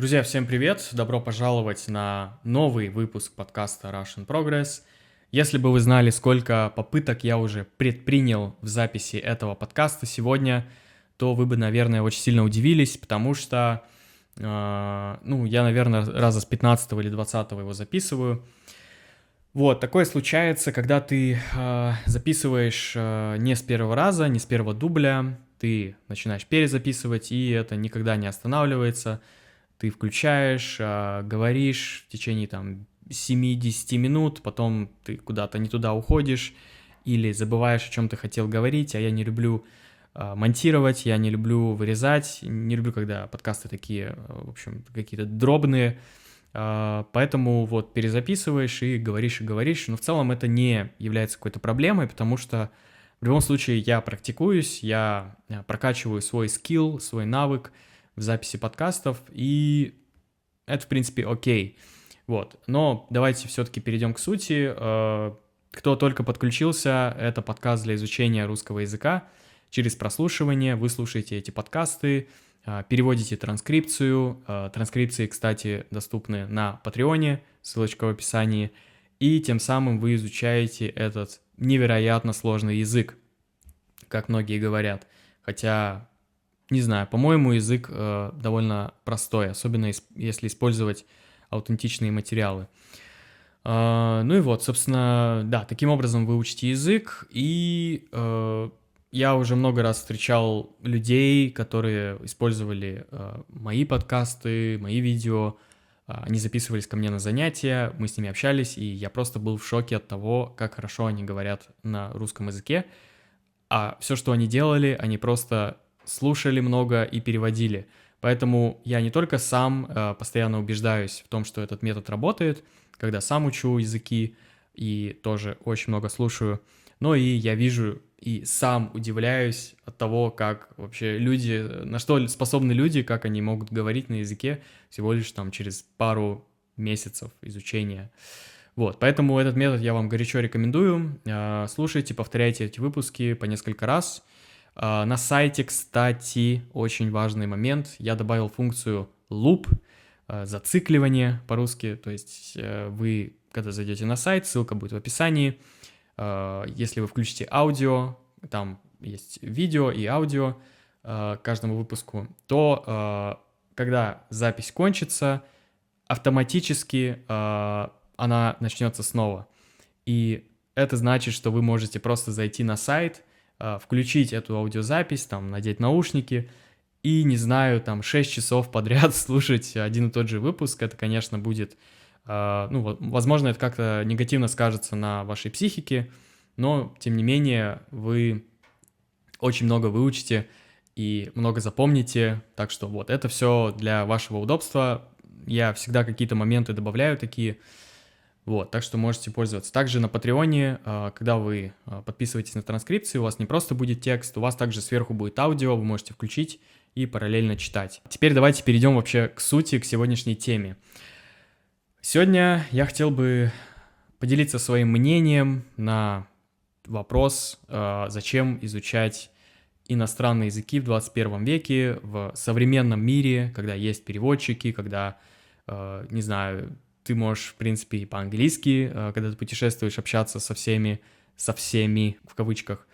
Друзья, всем привет! Добро пожаловать на новый выпуск подкаста Russian Progress. Если бы вы знали, сколько попыток я уже предпринял в записи этого подкаста сегодня, то вы бы, наверное, очень сильно удивились, потому что, э, ну, я, наверное, раза с 15 или 20 его записываю. Вот, такое случается, когда ты э, записываешь э, не с первого раза, не с первого дубля, ты начинаешь перезаписывать, и это никогда не останавливается – ты включаешь, а, говоришь в течение там 7-10 минут, потом ты куда-то не туда уходишь или забываешь, о чем ты хотел говорить, а я не люблю а, монтировать, я не люблю вырезать, не люблю, когда подкасты такие, в общем, какие-то дробные, а, поэтому вот перезаписываешь и говоришь и говоришь, но в целом это не является какой-то проблемой, потому что в любом случае я практикуюсь, я прокачиваю свой скилл, свой навык, в записи подкастов, и это, в принципе, окей. Вот, но давайте все-таки перейдем к сути. Э, кто только подключился, это подкаст для изучения русского языка. Через прослушивание вы слушаете эти подкасты, э, переводите транскрипцию. Э, транскрипции, кстати, доступны на Патреоне, ссылочка в описании. И тем самым вы изучаете этот невероятно сложный язык, как многие говорят. Хотя не знаю, по-моему, язык э, довольно простой, особенно если использовать аутентичные материалы. Э, ну и вот, собственно, да, таким образом вы учите язык, и э, я уже много раз встречал людей, которые использовали э, мои подкасты, мои видео, э, они записывались ко мне на занятия, мы с ними общались, и я просто был в шоке от того, как хорошо они говорят на русском языке. А все, что они делали, они просто слушали много и переводили. Поэтому я не только сам э, постоянно убеждаюсь в том, что этот метод работает, когда сам учу языки и тоже очень много слушаю, но и я вижу и сам удивляюсь от того, как вообще люди, на что способны люди, как они могут говорить на языке всего лишь там через пару месяцев изучения. Вот, поэтому этот метод я вам горячо рекомендую. Э, слушайте, повторяйте эти выпуски по несколько раз – на сайте, кстати, очень важный момент. Я добавил функцию loop, а, зацикливание по-русски. То есть э, вы, когда зайдете на сайт, ссылка будет в описании. А, если вы включите аудио, там есть видео и аудио каждому выпуску, то когда запись кончится, автоматически она начнется снова. И это значит, что вы можете просто зайти на сайт, а, включить эту аудиозапись, там, надеть наушники и, не знаю, там, 6 часов подряд слушать один и тот же выпуск, это, конечно, будет, а, ну, возможно, это как-то негативно скажется на вашей психике, но, тем не менее, вы очень много выучите и много запомните, так что вот, это все для вашего удобства, я всегда какие-то моменты добавляю такие, вот, так что можете пользоваться. Также на Патреоне, а, когда вы а, подписываетесь на транскрипцию, у вас не просто будет текст, у вас также сверху будет аудио, вы можете включить и параллельно читать. Теперь давайте перейдем вообще к сути, к сегодняшней теме. Сегодня я хотел бы поделиться своим мнением на вопрос, а, зачем изучать иностранные языки в 21 веке, в современном мире, когда есть переводчики, когда, не знаю, ты можешь, в принципе, и по-английски, э, когда ты путешествуешь, общаться со всеми, со всеми, в кавычках.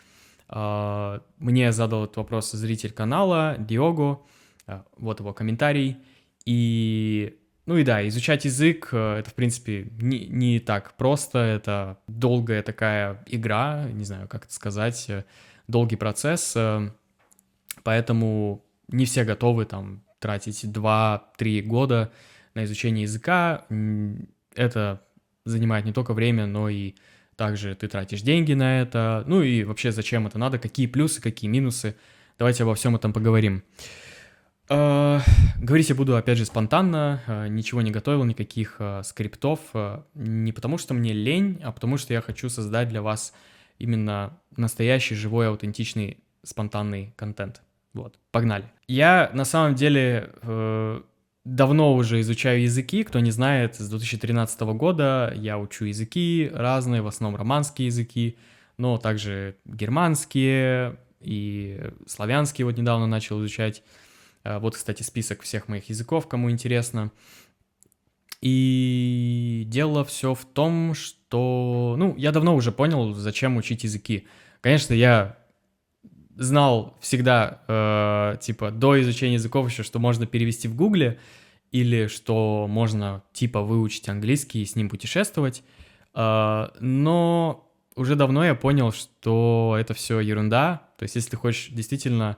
А, мне задал этот вопрос зритель канала Диого, э, вот его комментарий. И, ну и да, изучать язык, э, это, в принципе, не, не так просто, это долгая такая игра, не знаю, как это сказать, долгий процесс, поэтому не все готовы там тратить 2-3 года на изучение языка. Это занимает не только время, но и также ты тратишь деньги на это. Ну и вообще зачем это надо, какие плюсы, какие минусы. Давайте обо всем этом поговорим. Uh, говорить я буду, опять же, спонтанно, uh, ничего не готовил, никаких uh, скриптов, не потому что мне лень, а потому что я хочу создать для вас именно настоящий, живой, аутентичный, спонтанный контент. Вот, погнали. Я на самом деле давно уже изучаю языки. Кто не знает, с 2013 года я учу языки разные, в основном романские языки, но также германские и славянские вот недавно начал изучать. Э, вот, кстати, список всех моих языков, кому интересно. И дело все в том, что, ну, я давно уже понял, зачем учить языки. Конечно, я знал всегда, э, типа, до изучения языков еще, что можно перевести в Гугле, или что можно, типа, выучить английский и с ним путешествовать. Э, но уже давно я понял, что это все ерунда. То есть, если ты хочешь действительно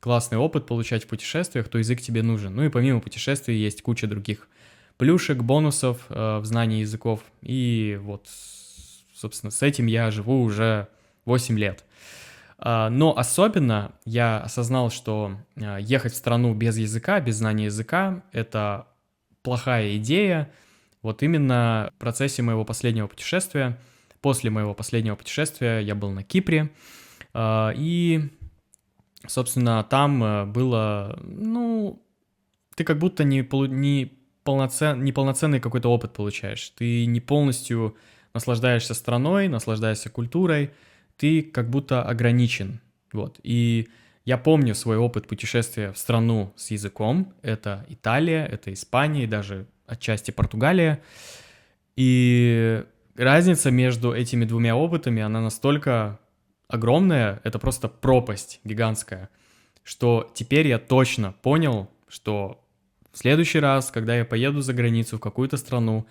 классный опыт получать в путешествиях, то язык тебе нужен. Ну и помимо путешествий есть куча других плюшек, бонусов э, в знании языков. И вот, собственно, с этим я живу уже 8 лет. А, но особенно я осознал, что а, ехать в страну без языка, без знания языка — это плохая идея. Вот именно в процессе моего последнего путешествия, после моего последнего путешествия я был на Кипре, а, и, собственно, там э, было, ну, ты как будто не, не, полноцен, неполноценный какой-то опыт получаешь. Ты не полностью наслаждаешься страной, наслаждаешься культурой, ты как будто ограничен. Вот. И я помню свой опыт путешествия в страну с языком. Это Италия, это Испания и даже отчасти Португалия. И разница между этими двумя опытами, она настолько огромная, это просто пропасть гигантская, что теперь я точно понял, что в следующий раз, когда я поеду за границу в какую-то страну,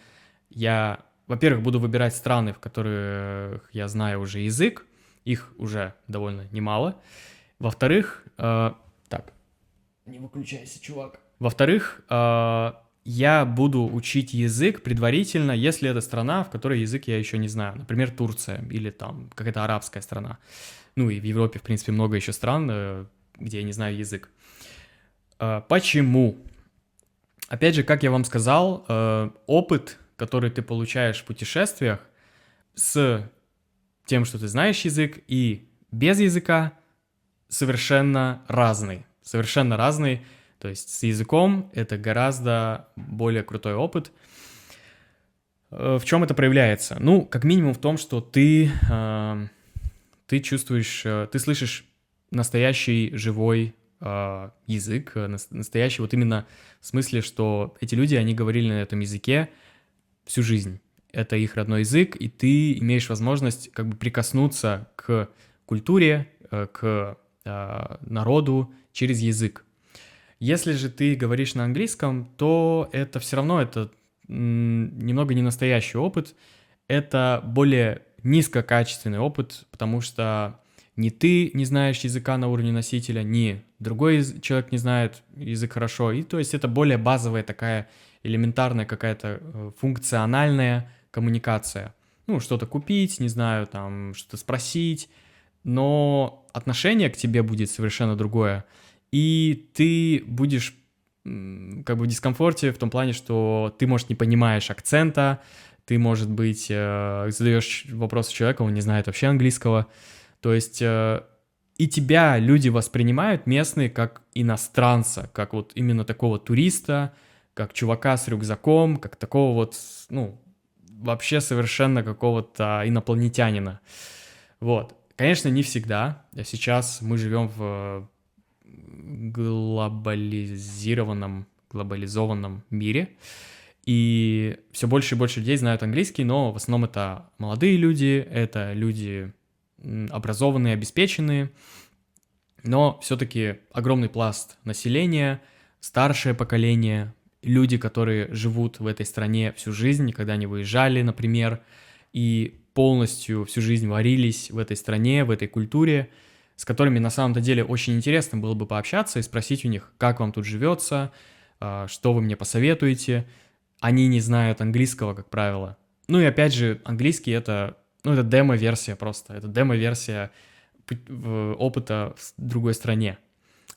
я, во-первых, буду выбирать страны, в которых я знаю уже язык, их уже довольно немало. Во-вторых, э, так, не выключайся, чувак. Во-вторых, э, я буду учить язык предварительно, если это страна, в которой язык я еще не знаю. Например, Турция или там какая-то арабская страна. Ну и в Европе, в принципе, много еще стран, э, где я не знаю язык. Э, почему? Опять же, как я вам сказал, э, опыт, который ты получаешь в путешествиях с тем, что ты знаешь язык, и без языка совершенно разный. Совершенно разный. То есть с языком это гораздо более крутой опыт. Э, в чем это проявляется? Ну, как минимум в том, что ты, э, ты чувствуешь, ты слышишь настоящий живой э, язык, э, настоящий вот именно в смысле, что эти люди, они говорили на этом языке всю жизнь. Это их родной язык, и ты имеешь возможность как бы прикоснуться к культуре, э, к э, народу через язык. Если же ты говоришь на английском, то это все равно это немного не настоящий опыт, это более низкокачественный опыт, потому что ни ты не знаешь языка на уровне носителя, ни другой человек не знает язык хорошо. И то есть это более базовая такая элементарная какая-то э, функциональная коммуникация. Ну, что-то купить, не знаю, там, что-то спросить, но отношение к тебе будет совершенно другое. И ты будешь как бы в дискомфорте в том плане, что ты, может, не понимаешь акцента, ты, может быть, э, задаешь вопрос человеку, он не знает вообще английского, то есть э, и тебя люди воспринимают местные как иностранца, как вот именно такого туриста, как чувака с рюкзаком, как такого вот, ну, вообще совершенно какого-то инопланетянина. Вот. Конечно, не всегда. Сейчас мы живем в глобализированном, глобализованном мире, и все больше и больше людей знают английский, но в основном это молодые люди, это люди образованные, обеспеченные, но все-таки огромный пласт населения, старшее поколение, люди, которые живут в этой стране всю жизнь, никогда не выезжали, например, и полностью всю жизнь варились в этой стране, в этой культуре, с которыми на самом-то деле очень интересно было бы пообщаться и спросить у них, как вам тут живется, а, что вы мне посоветуете. Они не знают английского, как правило. Ну и опять же, английский это ну, это демо-версия просто. Это демо-версия опыта в другой стране.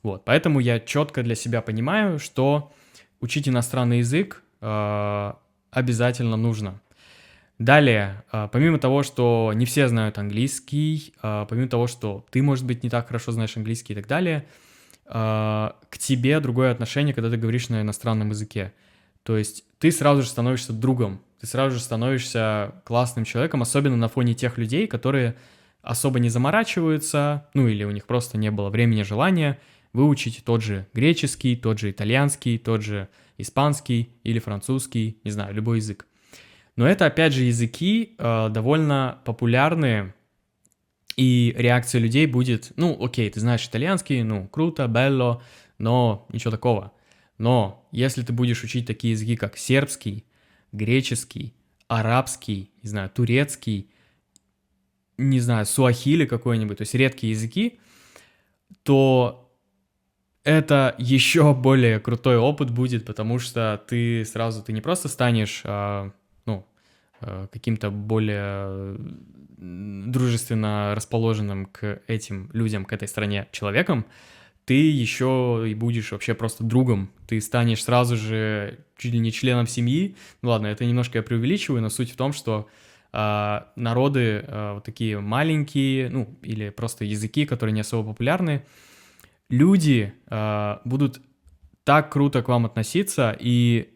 Вот, поэтому я четко для себя понимаю, что учить иностранный язык э, обязательно нужно. Далее, э, помимо того, что не все знают английский, э, помимо того, что ты, может быть, не так хорошо знаешь английский и так далее, к тебе другое отношение, когда ты говоришь на иностранном языке. То есть ты сразу же становишься другом ты сразу же становишься классным человеком, особенно на фоне тех людей, которые особо не заморачиваются, ну или у них просто не было времени, желания выучить тот же греческий, тот же итальянский, тот же испанский или французский, не знаю, любой язык. Но это, опять же, языки э, довольно популярные, и реакция людей будет, ну, окей, ты знаешь итальянский, ну, круто, белло, но ничего такого. Но если ты будешь учить такие языки, как сербский, греческий, арабский, не знаю, турецкий, не знаю, суахили какой-нибудь, то есть редкие языки, то это еще более крутой опыт будет, потому что ты сразу, ты не просто станешь, а, ну, а, каким-то более дружественно расположенным к этим людям, к этой стране человеком, ты еще и будешь вообще просто другом. Ты станешь сразу же чуть ли не членом семьи. Ну ладно, это немножко я преувеличиваю, но суть в том, что э, народы э, вот такие маленькие, ну или просто языки, которые не особо популярны, люди э, будут так круто к вам относиться, и,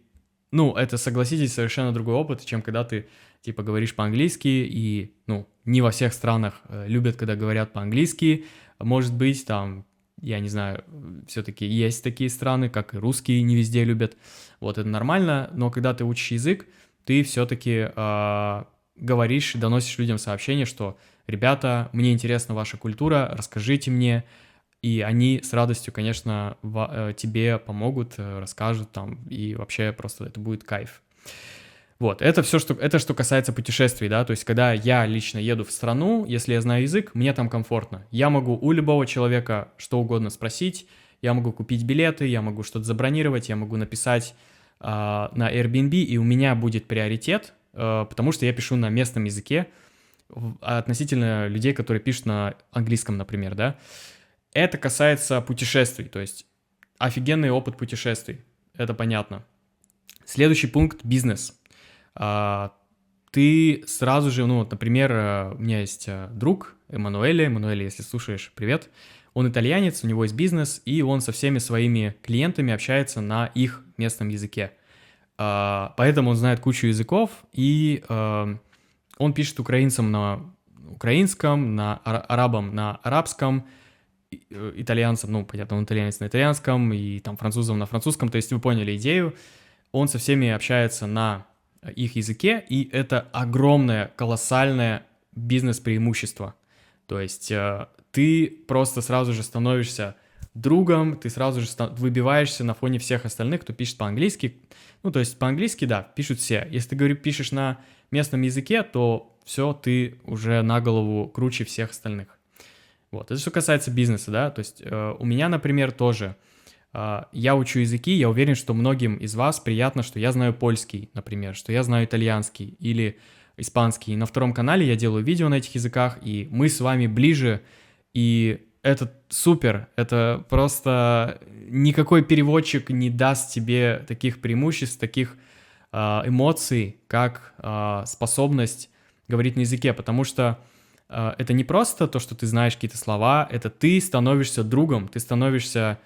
ну, это, согласитесь, совершенно другой опыт, чем когда ты, типа, говоришь по-английски, и, ну, не во всех странах э, любят, когда говорят по-английски, может быть, там, я не знаю, все-таки есть такие страны, как и русские не везде любят, вот, это нормально, но когда ты учишь язык, ты все-таки э, говоришь доносишь людям сообщение, что, ребята, мне интересна ваша культура, расскажите мне, и они с радостью, конечно, э, тебе помогут, э, расскажут там, и вообще просто это будет кайф. Вот, это все, что, это что касается путешествий, да, то есть когда я лично еду в страну, если я знаю язык, мне там комфортно. Я могу у любого человека что угодно спросить, я могу купить билеты, я могу что-то забронировать, я могу написать э, на Airbnb, и у меня будет приоритет, э, потому что я пишу на местном языке относительно людей, которые пишут на английском, например, да. Это касается путешествий, то есть офигенный опыт путешествий, это понятно. Следующий пункт – бизнес. А, ты сразу же, ну вот, например, э, у меня есть э, друг Эммануэле, Эммануэле, если слушаешь, привет. Он итальянец, у него есть бизнес, и он со всеми своими клиентами общается на их местном языке. А, поэтому он знает кучу языков, и э, он пишет украинцам на украинском, на арабам на арабском, итальянцам, ну, понятно, он итальянец на итальянском, и там французам на французском, то есть вы поняли идею, он со всеми общается на их языке, и это огромное, колоссальное бизнес-преимущество. То есть э, ты просто сразу же становишься другом, ты сразу же выбиваешься на фоне всех остальных, кто пишет по-английски. Ну, то есть по-английски, да, пишут все. Если ты говоришь, пишешь на местном языке, то все, ты уже на голову круче всех остальных. Вот, это что касается бизнеса, да, то есть э, у меня, например, тоже, э, я учу языки, я уверен, что многим из вас приятно, что я знаю польский, например, что я знаю итальянский или испанский. И на втором канале я делаю видео на этих языках, и мы с вами ближе, и это супер, это просто никакой переводчик не даст тебе таких преимуществ, таких э, эмоций, как э, способность говорить на языке, потому что это не просто то, что ты знаешь какие-то слова, это ты становишься другом, ты становишься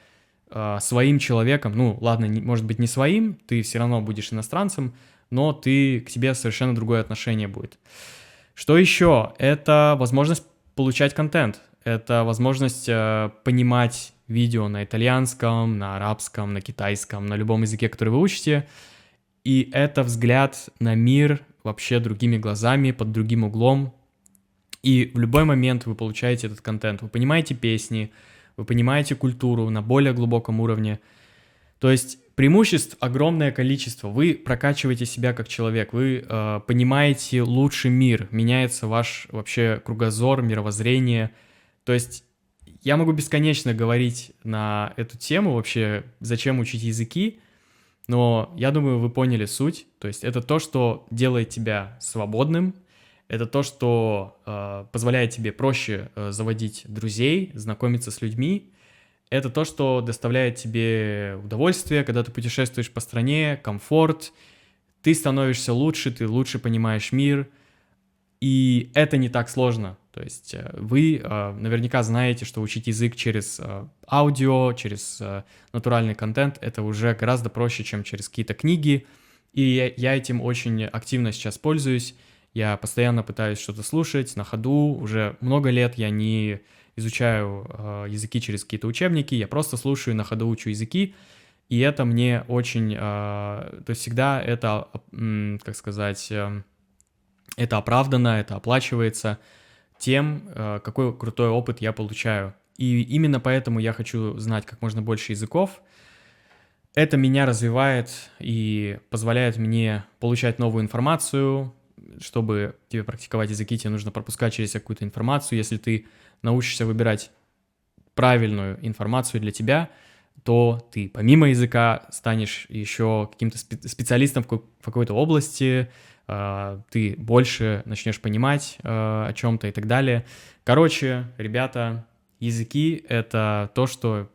э, своим человеком. Ну, ладно, не, может быть, не своим, ты все равно будешь иностранцем, но ты к тебе совершенно другое отношение будет. Что еще? Это возможность получать контент, это возможность э, понимать видео на итальянском, на арабском, на китайском, на любом языке, который вы учите. И это взгляд на мир вообще другими глазами, под другим углом, и в любой момент вы получаете этот контент. Вы понимаете песни, вы понимаете культуру на более глубоком уровне. То есть преимуществ огромное количество. Вы прокачиваете себя как человек, вы э, понимаете лучший мир, меняется ваш вообще кругозор, мировоззрение. То есть я могу бесконечно говорить на эту тему вообще, зачем учить языки, но я думаю, вы поняли суть. То есть это то, что делает тебя свободным, это то, что э, позволяет тебе проще э, заводить друзей, знакомиться с людьми. Это то, что доставляет тебе удовольствие, когда ты путешествуешь по стране, комфорт. Ты становишься лучше, ты лучше понимаешь мир. И это не так сложно. То есть э, вы э, наверняка знаете, что учить язык через э, аудио, через э, натуральный контент, это уже гораздо проще, чем через какие-то книги. И я, я этим очень активно сейчас пользуюсь. Я постоянно пытаюсь что-то слушать на ходу. Уже много лет я не, изучаю э, языки через какие-то учебники, я просто слушаю, на ходу учу языки, и это мне очень, э, то есть всегда это, э, как сказать, э, это оправдано, это оплачивается тем, э, какой крутой опыт я получаю. И именно поэтому я хочу знать как можно больше языков. Это меня развивает и позволяет мне получать новую информацию. Чтобы тебе практиковать языки, тебе нужно пропускать через какую-то информацию. Если ты научишься выбирать правильную информацию для тебя, то ты помимо языка станешь еще каким-то специалистом в какой-то области, а, ты больше начнешь понимать а, о чем-то и так далее. Короче, ребята, языки — это то, что...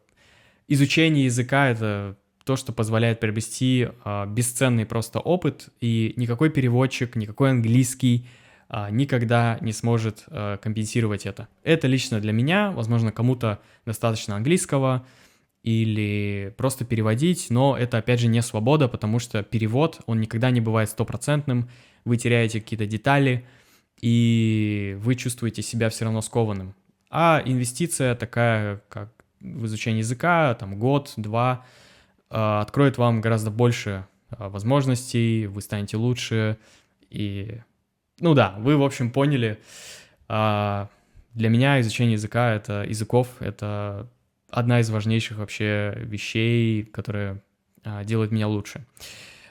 Изучение языка — это то, что позволяет приобрести э, бесценный просто опыт, и никакой переводчик, никакой английский э, никогда не сможет э, компенсировать это. Это лично для меня, возможно, кому-то достаточно английского или просто переводить, но это, опять же, не свобода, потому что перевод, он никогда не бывает стопроцентным, вы теряете какие-то детали, и вы чувствуете себя все равно скованным. А инвестиция такая, как в изучение языка, там год, два, а, откроет вам гораздо больше а, возможностей, вы станете лучше, и, ну да, вы, в общем, поняли, а, для меня изучение языка, это языков, это одна из важнейших вообще вещей, которые делают меня лучше.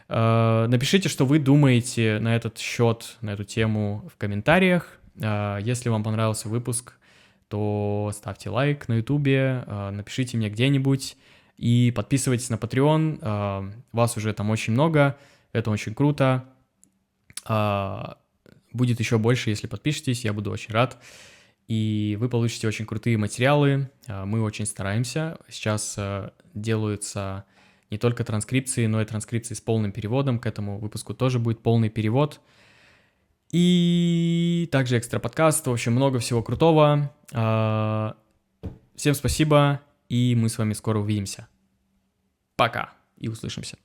Напишите, что вы думаете на этот счет, на эту тему в комментариях. Если вам понравился выпуск, то ставьте лайк на ютубе, а, напишите мне где-нибудь и подписывайтесь на Patreon. А, вас уже там очень много, это очень круто. А, будет еще больше, если подпишетесь, я буду очень рад. И вы получите очень крутые материалы. Мы очень стараемся. Сейчас делаются не только транскрипции, но и транскрипции с полным переводом. К этому выпуску тоже будет полный перевод. И также экстра подкаст, в общем, много всего крутого. А, всем спасибо, и мы с вами скоро увидимся. Пока и услышимся.